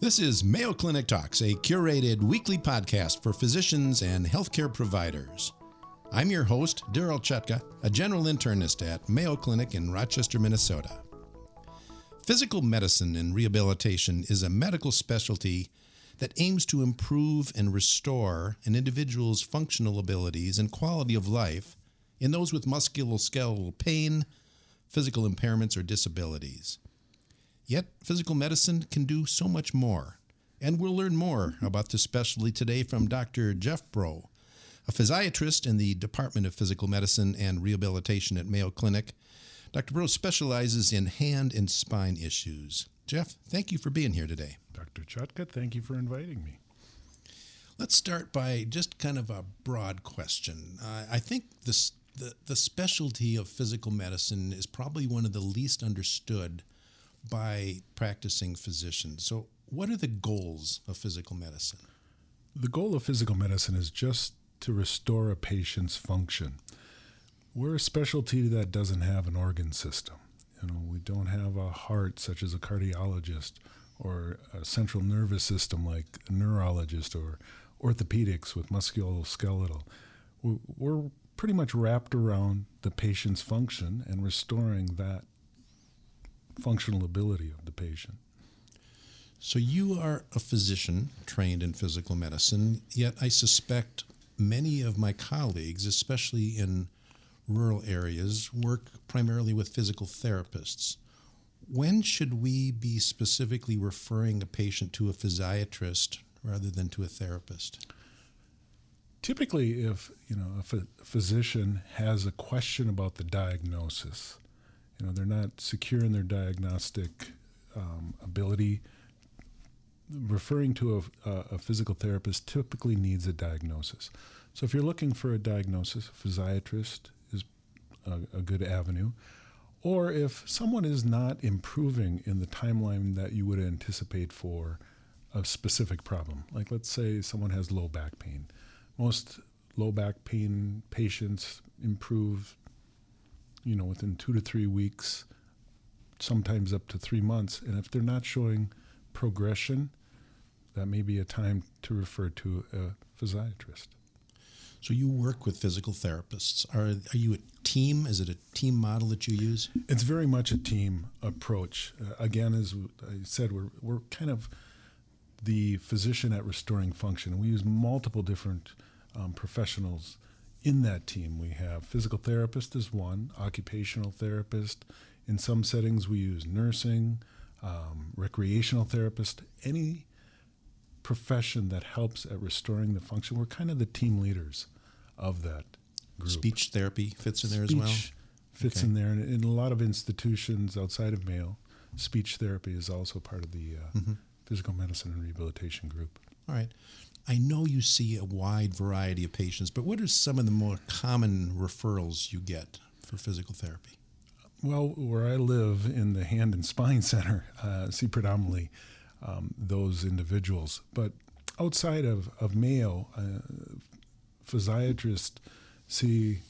This is Mayo Clinic Talks, a curated weekly podcast for physicians and healthcare providers. I'm your host, Daryl Chutka, a general internist at Mayo Clinic in Rochester, Minnesota. Physical medicine and rehabilitation is a medical specialty that aims to improve and restore an individual's functional abilities and quality of life in those with musculoskeletal pain, physical impairments, or disabilities. Yet, physical medicine can do so much more. And we'll learn more about this specialty today from Dr. Jeff Brault, a physiatrist in the Department of Physical Medicine and Rehabilitation at Mayo Clinic. Dr. Brault specializes in hand and spine issues. Jeff, thank you for being here today. Dr. Chutka, thank you for inviting me. Let's start by just kind of a broad question. Uh, I think this, the, the specialty of physical medicine is probably one of the least understood by practicing physicians. So, what are the goals of physical medicine? The goal of physical medicine is just to restore a patient's function. We're a specialty that doesn't have an organ system. You know, we don't have a heart such as a cardiologist or a central nervous system like a neurologist or orthopedics with musculoskeletal. We're pretty much wrapped around the patient's function and restoring that functional ability of the patient. So, you are a physician trained in physical medicine, yet I suspect many of my colleagues, especially in rural areas, work primarily with physical therapists. When should we be specifically referring a patient to a physiatrist rather than to a therapist? Typically, if you know if a physician has a question about the diagnosis, you know they're not secure in their diagnostic um, ability referring to a, a, physical therapist typically needs a diagnosis. So if you're looking for a diagnosis a physiatrist is a, a good avenue. Or if someone is not improving in the timeline that you would anticipate for a specific problem like let's say someone has low back pain most low back pain patients improve you know, within two to three weeks, sometimes up to three months. And if they're not showing progression, that may be a time to refer to a physiatrist. So you work with physical therapists. Are, are you a team? Is it a team model that you use? It's very much a team approach. Uh, again, as I said, we're, we're kind of the physician at restoring function. We use multiple different um, professionals in that team, we have physical therapist as one, occupational therapist. In some settings, we use nursing, um, recreational therapist, any profession that helps at restoring the function. We're kind of the team leaders of that group. Speech therapy fits in there speech as well. Fits okay. in there, and in a lot of institutions outside of Mayo, speech therapy is also part of the uh, mm-hmm. physical medicine and rehabilitation group. All right. I know you see a wide variety of patients, but what are some of the more common referrals you get for physical therapy? Well, where I live in the Hand and Spine Center, uh, see predominantly um, those individuals. But outside of, of Mayo, uh, physiatrists see,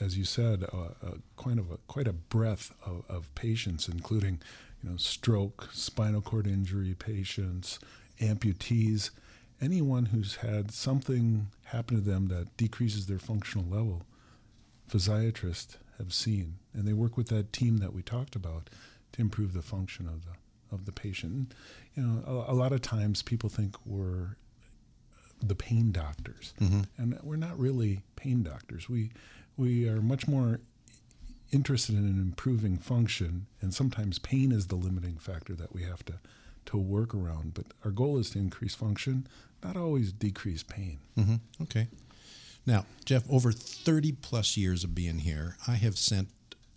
as you said, uh, quite, of a, quite a breadth of, of patients, including you know, stroke, spinal cord injury patients, amputees anyone who's had something happen to them that decreases their functional level, physiatrists have seen, and they work with that team that we talked about to improve the function of the of the patient. You know, a, a lot of times people think we're the pain doctors, mm-hmm. and we're not really pain doctors. We we are much more interested in improving function, and sometimes pain is the limiting factor that we have to to work around. But our goal is to increase function, not always decrease pain. Mm-hmm. Okay. Now, Jeff, over 30 plus years of being here, I have sent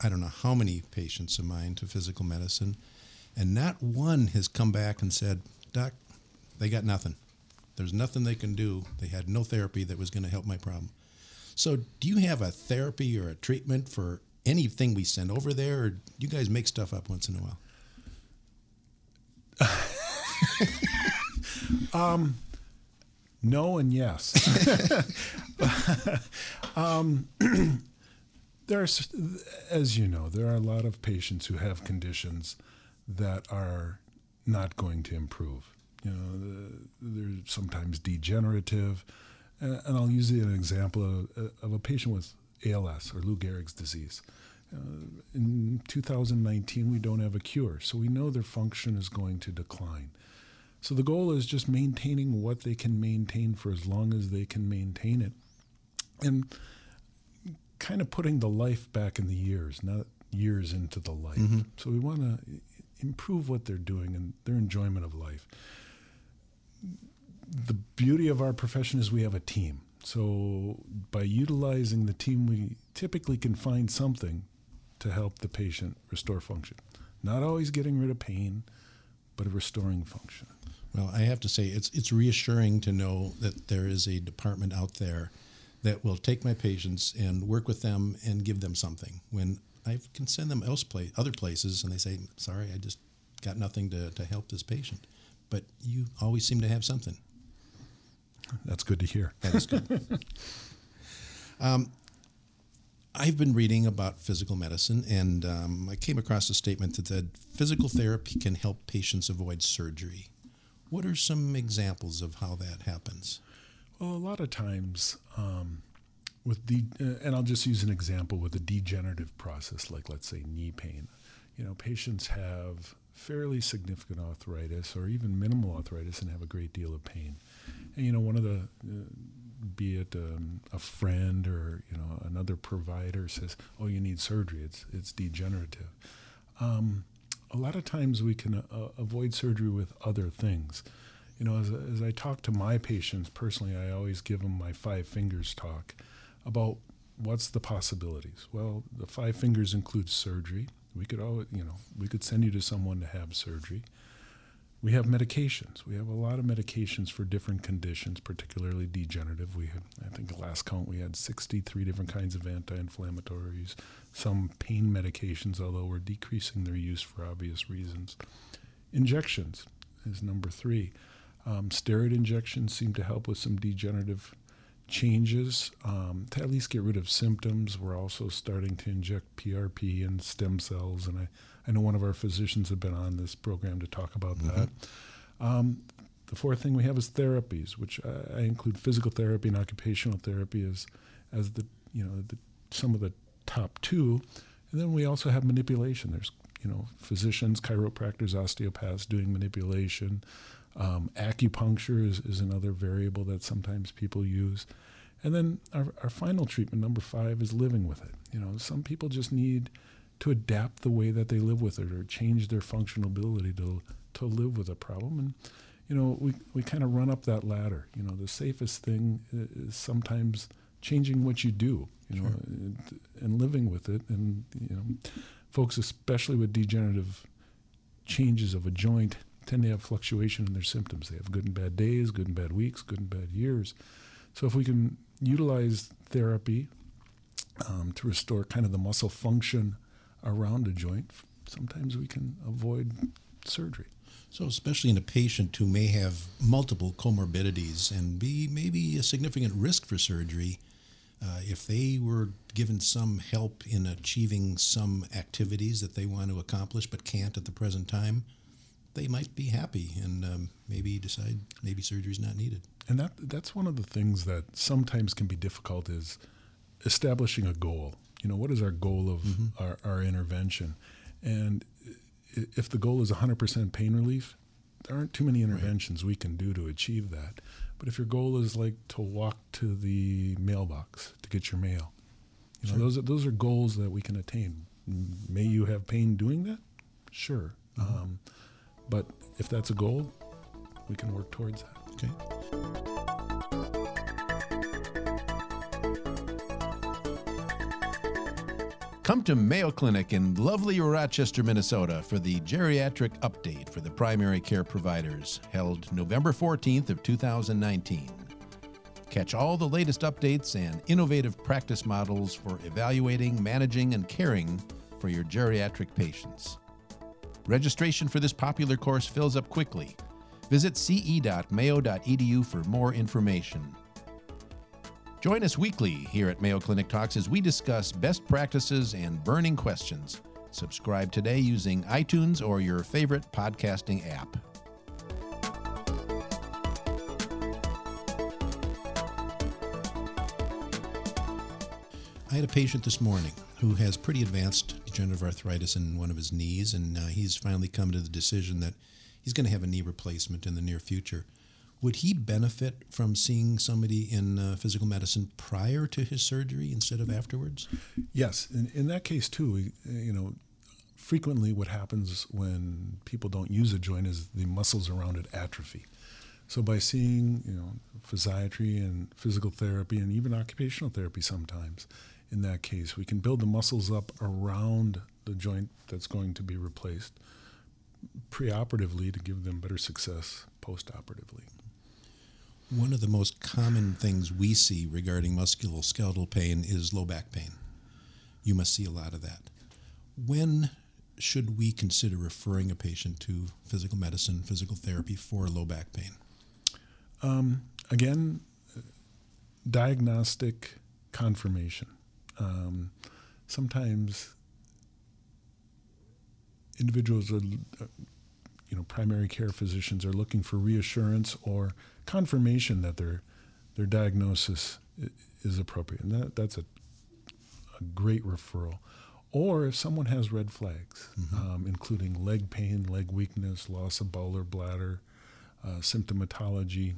I don't know how many patients of mine to physical medicine, and not one has come back and said, Doc, they got nothing. There's nothing they can do. They had no therapy that was going to help my problem. So, do you have a therapy or a treatment for anything we send over there, or do you guys make stuff up once in a while? um, no and yes. um, there are, as you know, there are a lot of patients who have conditions that are not going to improve. You know, they're sometimes degenerative. And I'll use an example of, of a patient with ALS or Lou Gehrig's disease. Uh, in 2019, we don't have a cure, so we know their function is going to decline. So the goal is just maintaining what they can maintain for as long as they can maintain it. And kind of putting the life back in the years, not years into the life. Mm-hmm. So we want to improve what they're doing and their enjoyment of life. The beauty of our profession is we have a team. So by utilizing the team, we typically can find something to help the patient restore function. Not always getting rid of pain, but a restoring function. Well, I have to say it's it's reassuring to know that there is a department out there that will take my patients and work with them and give them something. When I can send them else place, other places, and they say, "Sorry, I just got nothing to, to help this patient," but you always seem to have something. That's good to hear. That is good. um, I've been reading about physical medicine, and um, I came across a statement that said physical therapy can help patients avoid surgery. What are some examples of how that happens? Well, a lot of times, um, with the, uh, and I'll just use an example with a degenerative process, like let's say knee pain. You know, patients have fairly significant arthritis or even minimal arthritis and have a great deal of pain. And you know, one of the, uh, be it um, a friend or you know another provider says, "Oh, you need surgery. It's it's degenerative." Um, a lot of times we can uh, avoid surgery with other things you know, as, as I talk to my patients personally, I always give them my five fingers talk about what's the possibilities. Well, the five fingers include surgery. We could always, you know, we could send you to someone to have surgery. We have medications. We have a lot of medications for different conditions, particularly degenerative. We had, I think, last count we had 63 different kinds of anti-inflammatories, some pain medications, although we're decreasing their use for obvious reasons. Injections is number three. Um, steroid injections seem to help with some degenerative changes um, to at least get rid of symptoms. We're also starting to inject PRP and stem cells, and I, I know one of our physicians have been on this program to talk about mm-hmm. that. Um, the fourth thing we have is therapies, which I, I, include physical therapy and occupational therapy as as the you know the, some of the top two, and then we also have manipulation. There's you know physicians, chiropractors, osteopaths doing manipulation. Um, acupuncture is, is another variable that sometimes people use. And then our, our final treatment, number five, is living with it. You know, some people just need to adapt the way that they live with it or change their functional ability to, to live with a problem. And, you know, we, we kind of run up that ladder. You know, the safest thing is sometimes changing what you do, you know, and, and living with it. And, you know, folks, especially with degenerative changes of a joint, tend to have fluctuation in their symptoms. They have good and bad days, good and bad weeks, good and bad years. So if we can utilize therapy um, to restore kind of the muscle function around a joint, sometimes we can avoid surgery. So, especially in a patient who may have multiple comorbidities and be maybe a significant risk for surgery, uh, if they were given some help in achieving some activities that they want to accomplish but can't at the present time, they might be happy and um, maybe decide maybe surgery is not needed. And that that's one of the things that sometimes can be difficult is establishing a goal. You know, what is our goal of mm-hmm. our, our intervention? And if the goal is 100% pain relief, there aren't too many interventions right. we can do to achieve that. But if your goal is like to walk to the mailbox to get your mail, you know, sure. those are, those are goals that we can attain. May you have pain doing that? Sure. Mm-hmm. Um, but if that's a goal, we can work towards that. Okay. Come to Mayo Clinic in lovely Rochester, Minnesota for the geriatric update for the primary care providers held November 14th of 2019. Catch all the latest updates and innovative practice models for evaluating, managing, and caring for your geriatric patients. Registration for this popular course fills up quickly. Visit ce.mayo.edu for more information. Join us weekly here at Mayo Clinic Talks as we discuss best practices and burning questions. Subscribe today using iTunes or your favorite podcasting app. I had a patient this morning who has pretty advanced degenerative arthritis in one of his knees, and uh, he's finally come to the decision that he's going to have a knee replacement in the near future. Would he benefit from seeing somebody in uh, physical medicine prior to his surgery instead of afterwards? Yes, in, in that case too, you know, frequently what happens when people don't use a joint is the muscles around it atrophy. So by seeing, you know, physiatry and physical therapy and even occupational therapy sometimes, in that case, we can build the muscles up around the joint that's going to be replaced preoperatively to give them better success postoperatively. One of the most common things we see regarding musculoskeletal pain is low back pain. You must see a lot of that. When should we consider referring a patient to physical medicine, physical therapy for low back pain? Um, again, diagnostic confirmation. Um, sometimes individuals are, you know, primary care physicians are looking for reassurance or confirmation that their their diagnosis is appropriate, and that, that's a, a great referral. Or if someone has red flags, mm-hmm. um, including leg pain, leg weakness, loss of bowel or bladder, uh, symptomatology,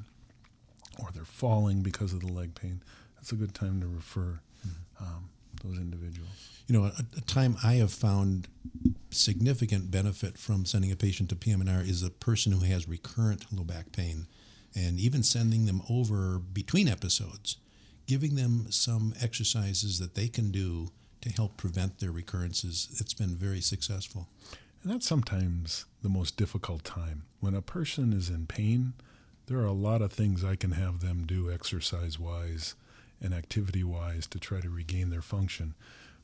or they're falling because of the leg pain, that's a good time to refer mm-hmm. Those individuals. You know, a, a, time I have found significant benefit from sending a patient to PM&R is a person who has recurrent low back pain and even sending them over between episodes, giving them some exercises that they can do to help prevent their recurrences. It's been very successful. And that's sometimes the most difficult time. When a person is in pain, there are a lot of things I can have them do exercise wise and activity wise to try to regain their function.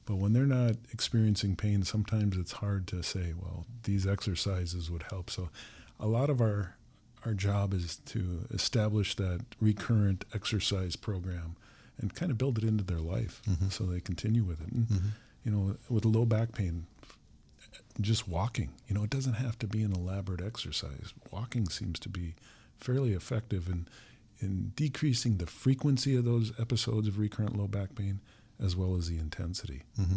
But when they're not experiencing pain, sometimes it's hard to say, well, these exercises would help. So a lot of our our job is to establish that recurrent exercise program and kind of build it into their life mm-hmm. so they continue with it. And, mm-hmm. You know, with low back pain, just walking, you know, it doesn't have to be an elaborate exercise. Walking seems to be fairly effective in, in decreasing the frequency of those episodes of recurrent low back pain as well as the intensity. Mm-hmm.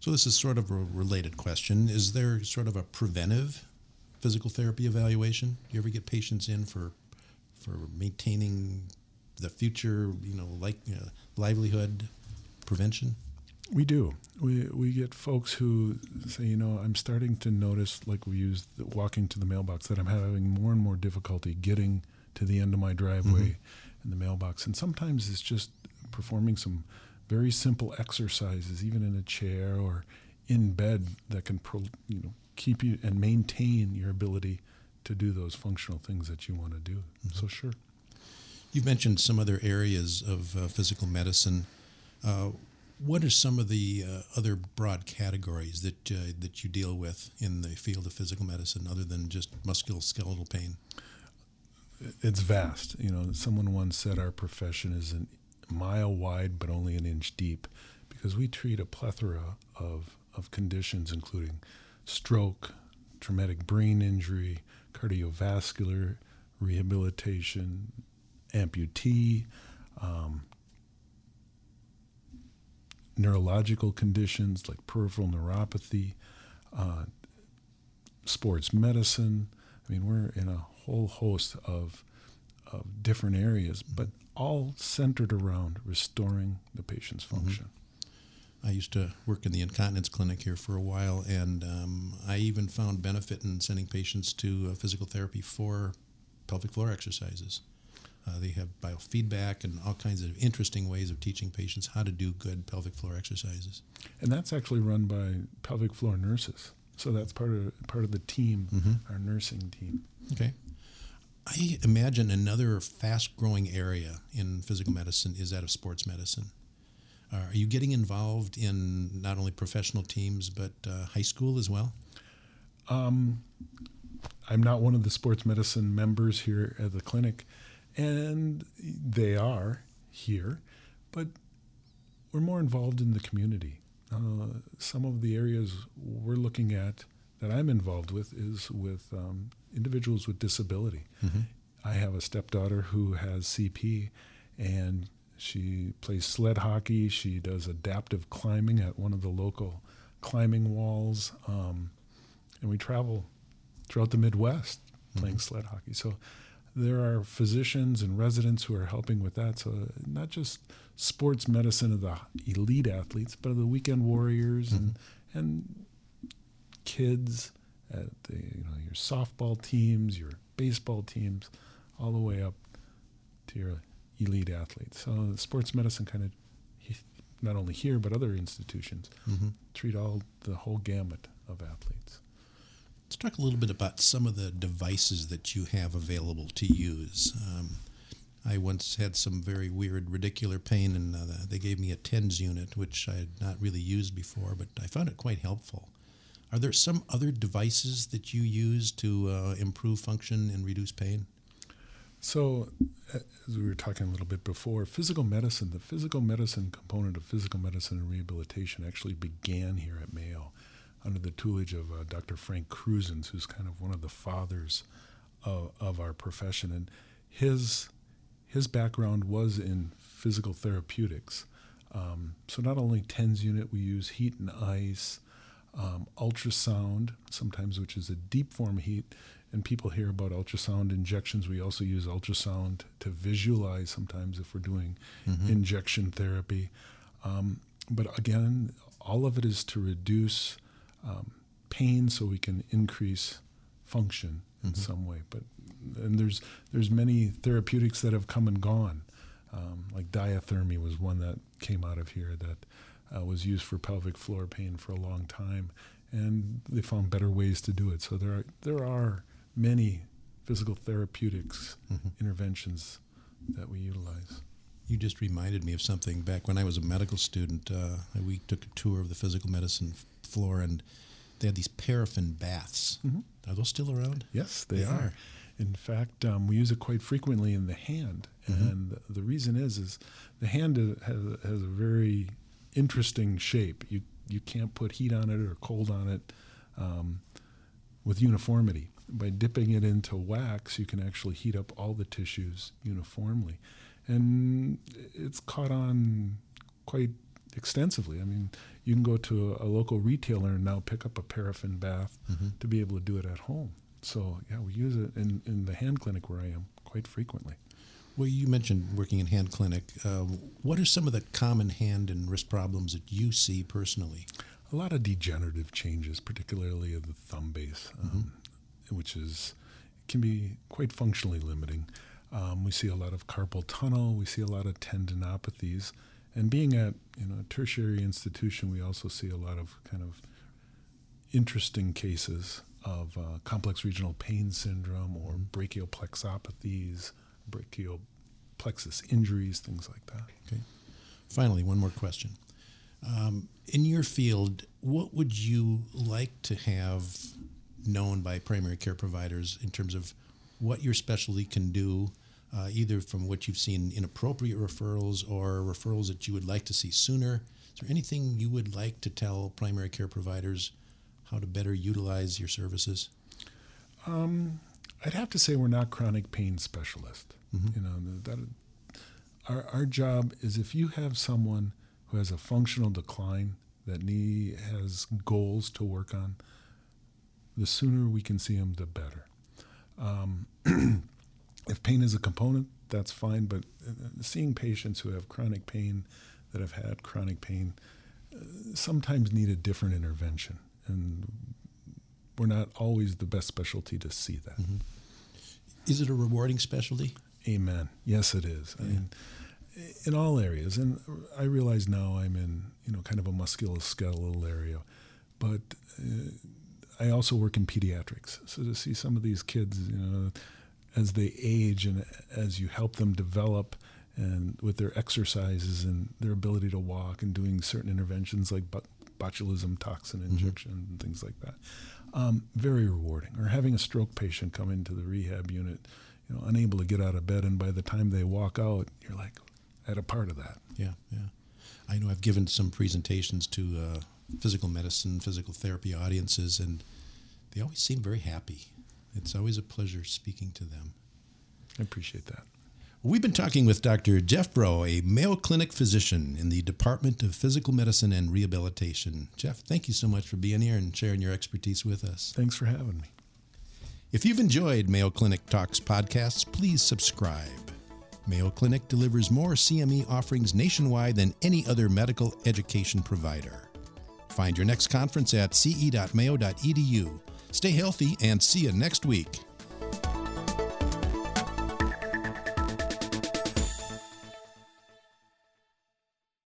So, this is sort of a related question. Is there sort of a preventive physical therapy evaluation? Do you ever get patients in for for maintaining the future, you know, like you know, livelihood prevention? We do. We we get folks who say, you know, I'm starting to notice, like we use walking to the mailbox, that I'm having more and more difficulty getting to the end of my driveway mm-hmm. in the mailbox, and sometimes it's just performing some very simple exercises, even in a chair or in bed, that can, pro, you know, keep you and maintain your ability to do those functional things that you want to do. Mm-hmm. So, sure. You've mentioned some other areas of uh, physical medicine. Uh, what are some of the uh, other broad categories that uh, that you deal with in the field of physical medicine, other than just musculoskeletal pain? It's vast. You know, someone once said our profession is a mile wide but only an inch deep, because we treat a plethora of of conditions, including stroke, traumatic brain injury, cardiovascular rehabilitation, amputee, um, neurological conditions like peripheral neuropathy, uh, sports medicine. I mean, we're in a whole host of, of different areas, but all centered around restoring the patient's mm-hmm. function. Mm-hmm. I used to work in the incontinence clinic here for a while, and um, I even found benefit in sending patients to uh, physical therapy for pelvic floor exercises. Uh, they have biofeedback and all kinds of interesting ways of teaching patients how to do good pelvic floor exercises. And that's actually run by pelvic floor nurses. So that's part of part of the team, mm-hmm. our nursing team. Okay. I imagine another fast-growing area in physical medicine is that of sports medicine. Uh, are you getting involved in not only professional teams but uh, high school as well? Um, I'm not one of the sports medicine members here at the clinic, and they are here. but we're more involved in the community. Uh, some of the areas we're looking at that I'm involved with is with um, individuals with disability. Mm-hmm. I have a stepdaughter who has CP, and she plays sled hockey. She does adaptive climbing at one of the local climbing walls, um, and we travel throughout the Midwest playing mm-hmm. sled hockey. So there are physicians and residents who are helping with that. So not just sports medicine of the elite athletes, but of the weekend warriors mm-hmm. and and kids at the you know your softball teams, your baseball teams, all the way up to your elite athletes. So sports medicine kind of not only here but other institutions mm-hmm. treat all the whole gamut of athletes. Let's talk a little bit about some of the devices that you have available to use. Um, I once had some very weird radicular pain, and uh, they gave me a TENS unit, which I had not really used before, but I found it quite helpful. Are there some other devices that you use to uh, improve function and reduce pain? So, as we were talking a little bit before, physical medicine, the physical medicine component of physical medicine and rehabilitation actually began here at Mayo under the tutelage of uh, Dr. Frank Krusens, who's kind of one of the fathers of, of our profession. And his, his background was in physical therapeutics. Um, so not only TENS unit, we use heat and ice, um, ultrasound, sometimes which is a deep form heat. And people hear about ultrasound injections. We also use ultrasound to visualize sometimes if we're doing mm-hmm. injection therapy. Um, but again, all of it is to reduce um, pain so we can increase function in mm-hmm. some way. But and there's there's many therapeutics that have come and gone. Um, like diathermy was one that came out of here that uh, was used for pelvic floor pain for a long time, and they found better ways to do it. So there are there are many physical therapeutics mm-hmm. interventions that we utilize. You just reminded me of something back when I was a medical student. Uh, we took a tour of the physical medicine floor, and they had these paraffin baths. Mm-hmm. Are those still around? Yes, they, they are. are. In fact, um, we use it quite frequently in the hand, mm-hmm. and the reason is is the hand has, has a very interesting shape. You you can't put heat on it or cold on it um, with uniformity. By dipping it into wax, you can actually heat up all the tissues uniformly, and it's caught on quite extensively. I mean, you can go to a, a local retailer and now pick up a paraffin bath mm-hmm. to be able to do it at home. So yeah, we use it in, in the hand clinic where I am quite frequently. Well, you mentioned working in hand clinic. Uh, what are some of the common hand and wrist problems that you see personally? A lot of degenerative changes, particularly of the thumb base, um, mm-hmm. which is can be quite functionally limiting. Um, we see a lot of carpal tunnel. We see a lot of tendinopathies. And being at you know a tertiary institution, we also see a lot of kind of interesting cases of uh, complex regional pain syndrome or mm-hmm. brachial plexopathies, brachial plexus injuries, things like that. Okay. Finally, one more question. Um, in your field, what would you like to have known by primary care providers in terms of what your specialty can do uh, either from what you've seen inappropriate referrals or referrals that you would like to see sooner. Is there anything you would like to tell primary care providers how to better utilize your services? Um, I'd have to say we're not chronic pain specialists. Mm-hmm. You know, that, our, our job is if you have someone who has a functional decline that knee has goals to work on, the sooner we can see them, the better. Um, if pain is a component, that's fine. But uh, seeing patients who have chronic pain, that have had chronic pain, uh, sometimes need a different intervention, and we're not always the best specialty to see that. Mm-hmm. Is it a rewarding specialty? Amen. Yes, it is. Yeah. I mean, in all areas, and I realize now I'm in you know kind of a musculoskeletal area, but. Uh, I also work in pediatrics, so to see some of these kids, you know, as they age and as you help them develop and with their exercises and their ability to walk and doing certain interventions like botulism toxin mm-hmm. injection mm-hmm. and things like that. Um, very rewarding. Or having a stroke patient come into the rehab unit, you know, unable to get out of bed, and by the time they walk out, you're like, at a part of that. Yeah, yeah. I know I've given some presentations to uh, physical medicine, physical therapy audiences, and they always seem very happy. It's always a pleasure speaking to them. I appreciate that. We've been talking with Dr. Jeff Brault, a Mayo Clinic physician in the Department of Physical Medicine and Rehabilitation. Jeff, thank you so much for being here and sharing your expertise with us. Thanks for having me. If you've enjoyed Mayo Clinic Talks podcasts, please subscribe. Mayo Clinic delivers more CME offerings nationwide than any other medical education provider. Find your next conference at ce.mayo.edu. Stay healthy and see you next week.